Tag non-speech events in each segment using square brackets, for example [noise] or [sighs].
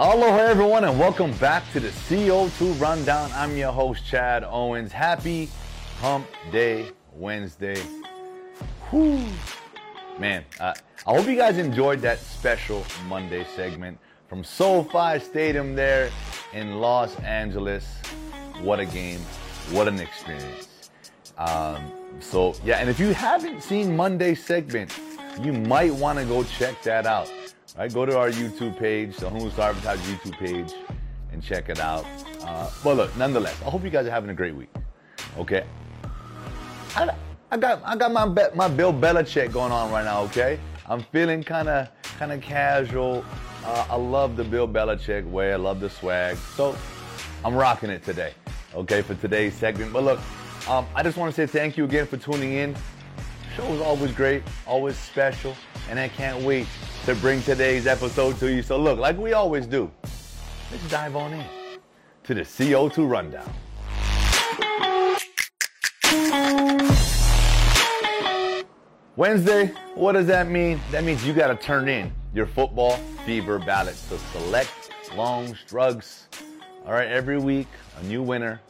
Aloha, everyone, and welcome back to the CO2 Rundown. I'm your host, Chad Owens. Happy Hump Day Wednesday. Whew. Man, uh, I hope you guys enjoyed that special Monday segment from SoFi Stadium there in Los Angeles. What a game. What an experience. Um, so, yeah, and if you haven't seen Monday's segment, you might want to go check that out. Right, go to our YouTube page, the Star Advertiser YouTube page, and check it out. Uh, but look, nonetheless, I hope you guys are having a great week. Okay, I, I got I got my my Bill Belichick going on right now. Okay, I'm feeling kind of kind of casual. Uh, I love the Bill Belichick way. I love the swag. So I'm rocking it today. Okay, for today's segment. But look, um, I just want to say thank you again for tuning in. Show is always great, always special, and I can't wait to bring today's episode to you. So, look, like we always do, let's dive on in to the CO2 Rundown. Wednesday, what does that mean? That means you got to turn in your football fever ballots to select longs, drugs. All right, every week, a new winner.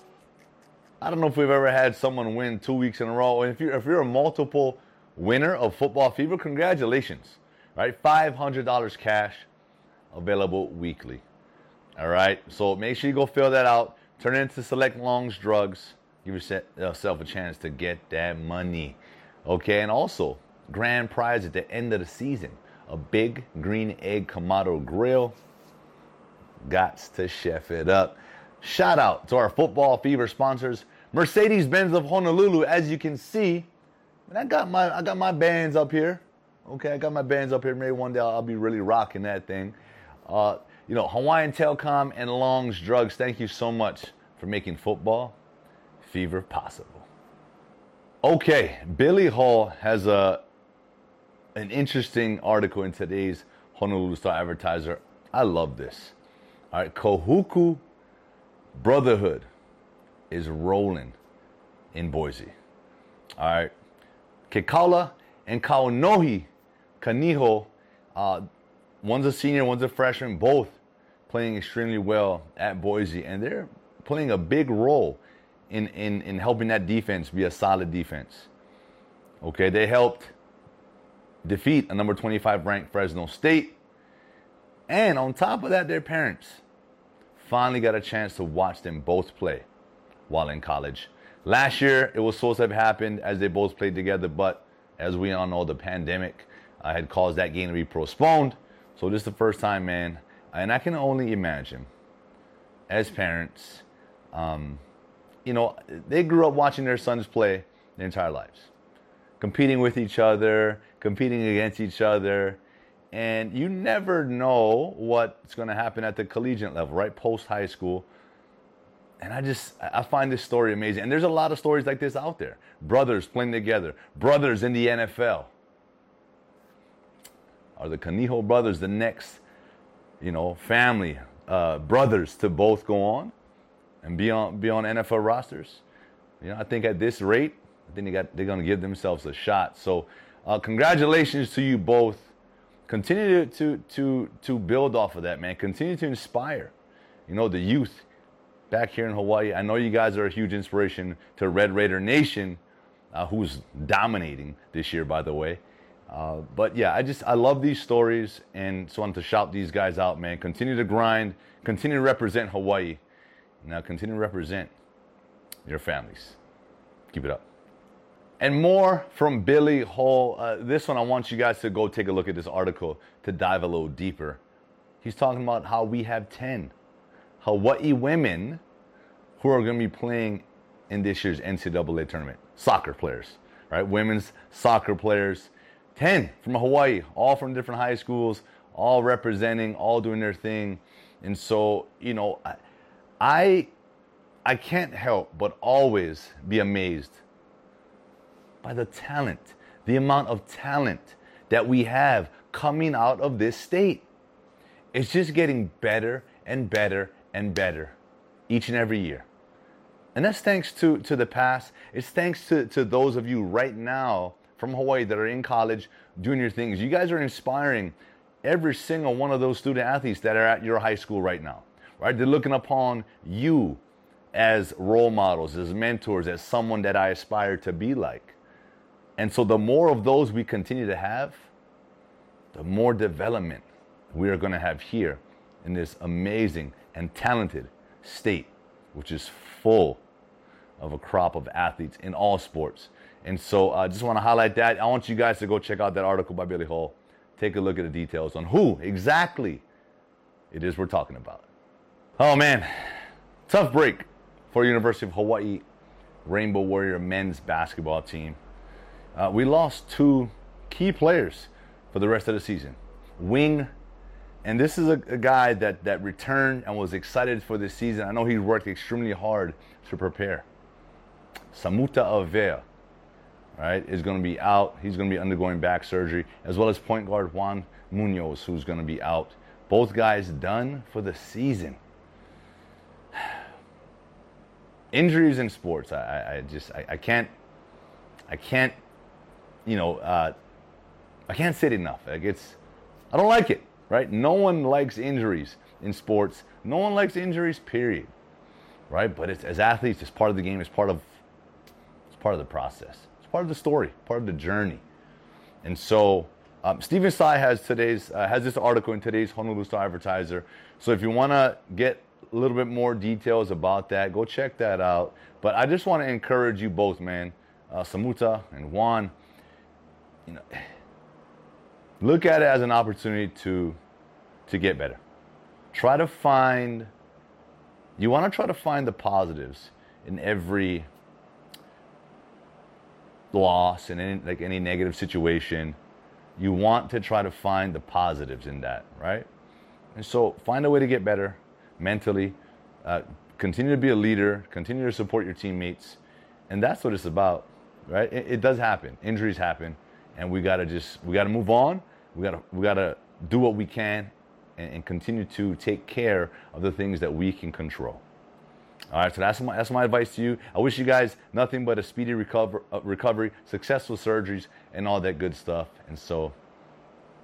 I don't know if we've ever had someone win two weeks in a row. And if you're, if you're a multiple winner of football fever, congratulations right? $500 cash available weekly. All right, so make sure you go fill that out. Turn it into Select Longs Drugs. Give yourself a chance to get that money. Okay, and also, grand prize at the end of the season a big green egg Kamado grill. Gots to chef it up. Shout out to our football fever sponsors, Mercedes Benz of Honolulu. As you can see, I got my I got my bands up here. Okay, I got my bands up here. Maybe one day I'll be really rocking that thing. Uh, you know, Hawaiian Telcom and Longs Drugs, thank you so much for making football fever possible. Okay, Billy Hull has a an interesting article in today's Honolulu Star Advertiser. I love this. All right, Kahuku Brotherhood is rolling in Boise. All right, Kekaula and Kaonohi Kaniho, uh, one's a senior, one's a freshman, both playing extremely well at Boise, and they're playing a big role in, in, in helping that defense be a solid defense. Okay, they helped defeat a number 25 ranked Fresno State. And on top of that, their parents finally got a chance to watch them both play while in college. Last year, it was supposed to have happened as they both played together, but as we all know, the pandemic I had caused that game to be postponed. So this is the first time, man. And I can only imagine, as parents, um, you know, they grew up watching their sons play their entire lives, competing with each other, competing against each other. And you never know what's going to happen at the collegiate level, right? Post high school. And I just, I find this story amazing. And there's a lot of stories like this out there. Brothers playing together, brothers in the NFL are the Kaniho brothers the next, you know, family, uh, brothers to both go on and be on be on NFL rosters? You know, I think at this rate, I think they got they're gonna give themselves a shot. So, uh, congratulations to you both. Continue to, to to to build off of that, man. Continue to inspire, you know, the youth back here in Hawaii. I know you guys are a huge inspiration to Red Raider Nation, uh, who's dominating this year, by the way. Uh, but yeah, I just I love these stories and so I wanted to shout these guys out, man. Continue to grind, continue to represent Hawaii. Now continue to represent your families. Keep it up. And more from Billy Hull. Uh, this one, I want you guys to go take a look at this article to dive a little deeper. He's talking about how we have 10 Hawaii women who are going to be playing in this year's NCAA tournament. Soccer players, right? Women's soccer players 10 from Hawaii, all from different high schools, all representing, all doing their thing. And so, you know, I I can't help but always be amazed by the talent, the amount of talent that we have coming out of this state. It's just getting better and better and better each and every year. And that's thanks to, to the past. It's thanks to, to those of you right now from Hawaii that are in college doing your things. You guys are inspiring every single one of those student athletes that are at your high school right now, right? They're looking upon you as role models, as mentors, as someone that I aspire to be like. And so the more of those we continue to have, the more development we are going to have here in this amazing and talented state, which is full of a crop of athletes in all sports. And so I uh, just want to highlight that. I want you guys to go check out that article by Billy Hull. Take a look at the details on who exactly it is we're talking about. Oh man, tough break for University of Hawaii Rainbow Warrior men's basketball team. Uh, we lost two key players for the rest of the season. Wing, and this is a, a, guy that, that returned and was excited for this season. I know he worked extremely hard to prepare. Samuta Avea, right, is going to be out. He's going to be undergoing back surgery, as well as point guard Juan Munoz, who's going to be out. Both guys done for the season. [sighs] Injuries in sports, I, I just I, I, can't I can't you know uh, I can't say it enough. Like it's I don't like it, right? No one likes injuries in sports. No one likes injuries, period. Right? But it's, as athletes, it's part of the game. It's part of it's part of the process. It's part of the story, part of the journey. And so um, Stephen Tsai has today's uh, has this article in today's Honolulu Star Advertiser. So if you want to get a little bit more details about that, go check that out. But I just want to encourage you both, man, uh, Samuta and Juan. You know, [sighs] look at it as an opportunity to to get better. Try to find. You want to try to find the positives in every loss and any, like any negative situation. You want to try to find the positives in that, right? And so find a way to get better mentally. Uh, continue to be a leader. Continue to support your teammates, and that's what it's about, right? It, it does happen. Injuries happen, and we gotta just we gotta move on. We gotta we gotta do what we can, and, and continue to take care of the things that we can control. All right, so that's my, that's my advice to you. I wish you guys nothing but a speedy recover, uh, recovery, successful surgeries, and all that good stuff. And so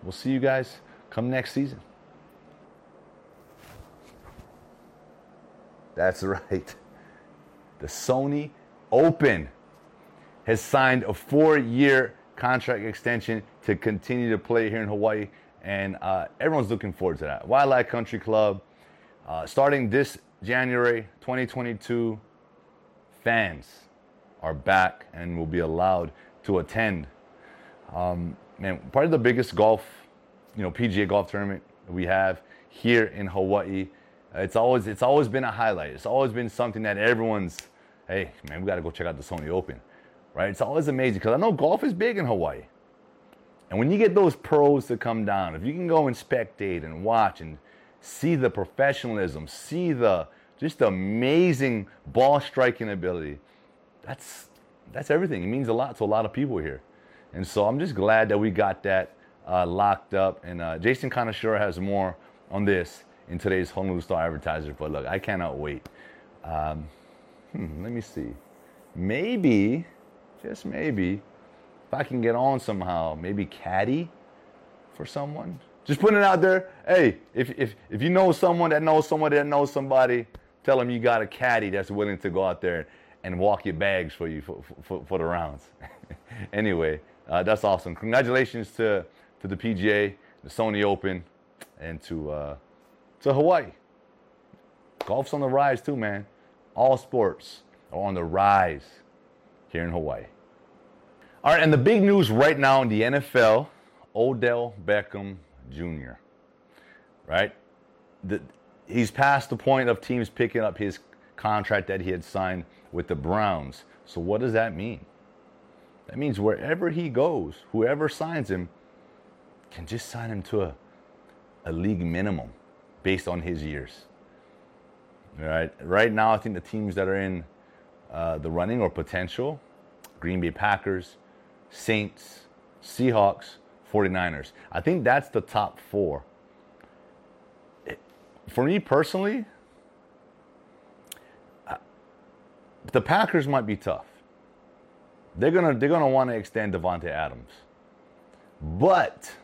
we'll see you guys come next season. That's [laughs] right. The Sony Open has signed a four year contract extension to continue to play here in Hawaii. And uh, everyone's looking forward to that. Waialae Country Club, uh, starting this January 2022, fans are back and will be allowed to attend. Um, man, part of the biggest golf, you know, PGA golf tournament we have here in Hawaii it's always it's always been a highlight. It's always been something that everyone's, hey man, we got to go check out the Sony Open, right? It's always amazing because I know golf is big in Hawaii, and when you get those pros to come down, if you can go and spectate and watch and see the professionalism, see the just amazing ball striking ability, that's that's everything. It means a lot to a lot of people here, and so I'm just glad that we got that uh, locked up. And uh, Jason Kaneshiro has more on this in today's Honolulu Star Advertiser. But look, I cannot wait. Um, hmm, let me see. Maybe, just maybe, if I can get on somehow, maybe caddy for someone. Just putting it out there. Hey, if, if, if you know someone that knows someone that knows somebody, tell them you got a caddy that's willing to go out there and walk your bags for you for, for, for the rounds. [laughs] anyway, uh, that's awesome. Congratulations to, to the PGA, the Sony Open, and to uh, to Hawaii. Golf's on the rise too, man. All sports are on the rise here in Hawaii. All right, and the big news right now in the NFL Odell Beckham Jr., right? The, he's past the point of teams picking up his contract that he had signed with the Browns. So, what does that mean? That means wherever he goes, whoever signs him can just sign him to a, a league minimum based on his years. Right, right now, I think the teams that are in uh, the running or potential Green Bay Packers, Saints, Seahawks, 49ers. I think that's the top four. for me personally, the Packers might be tough. They're gonna they're gonna want to extend Davante Adams, but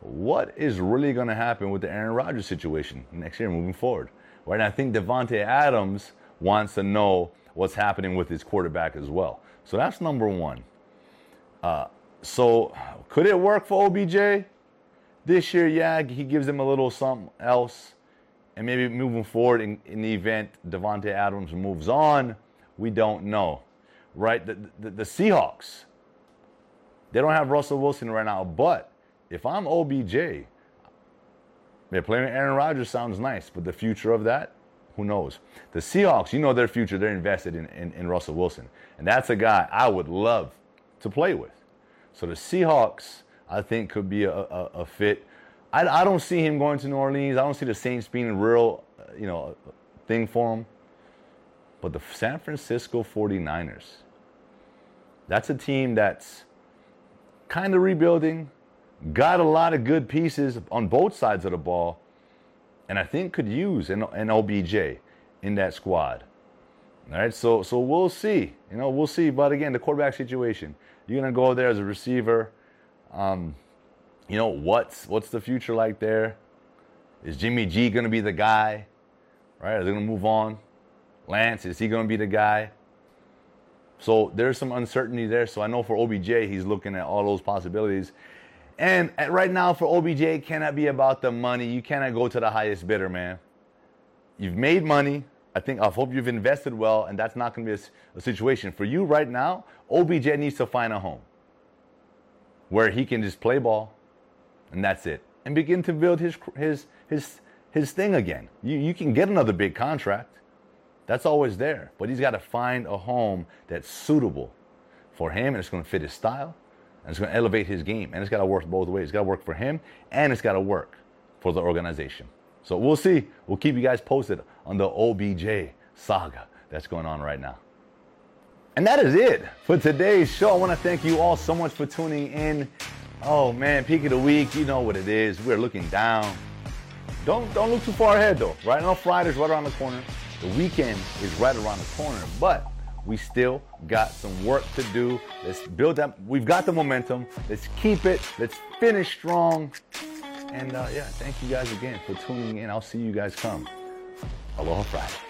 what is really going to happen with the Aaron Rodgers situation next year moving forward. Right? And I think Davante Adams wants to know what's happening with his quarterback as well. So that's number one. Uh, so could it work for OBJ this year? Yeah, he gives them a little something else, and maybe moving forward in, in the event Davante Adams moves on, we don't know. Right? The, the, the Seahawks, they don't have Russell Wilson right now, but if I'm OBJ, they're playing Aaron Rodgers sounds nice, but the future of that, who knows? The Seahawks, you know their future. They're invested in, in, in Russell Wilson. And that's a guy I would love to play with. So the Seahawks, I think, could be a, a, a fit. I, I, don't see him going to New Orleans. I don't see the Saints being a real, uh, you know, thing for him. But the San Francisco 49ers, that's a team that's kind of rebuilding, got a lot of good pieces on both sides of the ball, and I think could use an, an OBJ in that squad. All right, so so we'll see. You know, we'll see. But again, the quarterback situation. You're gonna go there as a receiver. Um, you know what's what's the future like there? Is Jimmy G gonna be the guy? Right? Are they gonna move on? Lance, is he gonna be the guy? So there's some uncertainty there. So I know for OBJ, he's looking at all those possibilities. And right now for OBJ, it cannot be about the money. You cannot go to the highest bidder, man. You've made money. I think I hope you've invested well, and that's not going to be a, a, situation for you right now. OBJ needs to find a home where he can just play ball, and that's it, and begin to build his his his his thing again. You you can get another big contract, that's always there, but he's got to find a home that's suitable for him, and it's going to fit his style, and it's going to elevate his game, and it's got to work both ways. It's got to work for him, and it's got to work for the organization. So we'll see. We'll keep you guys posted on the OBJ saga that's going on right now. And that is it for today's show. I want to thank you all so much for tuning in. Oh man, peak of the week, you know what it is. We're looking down. Don't don't look too far ahead though. Right now, Friday's right around the corner. The weekend is right around the corner, but we still got some work to do. Let's build up. We've got the momentum. Let's keep it. Let's finish strong. And uh, yeah, thank you guys again for tuning in. I'll see you guys come. Aloha Friday.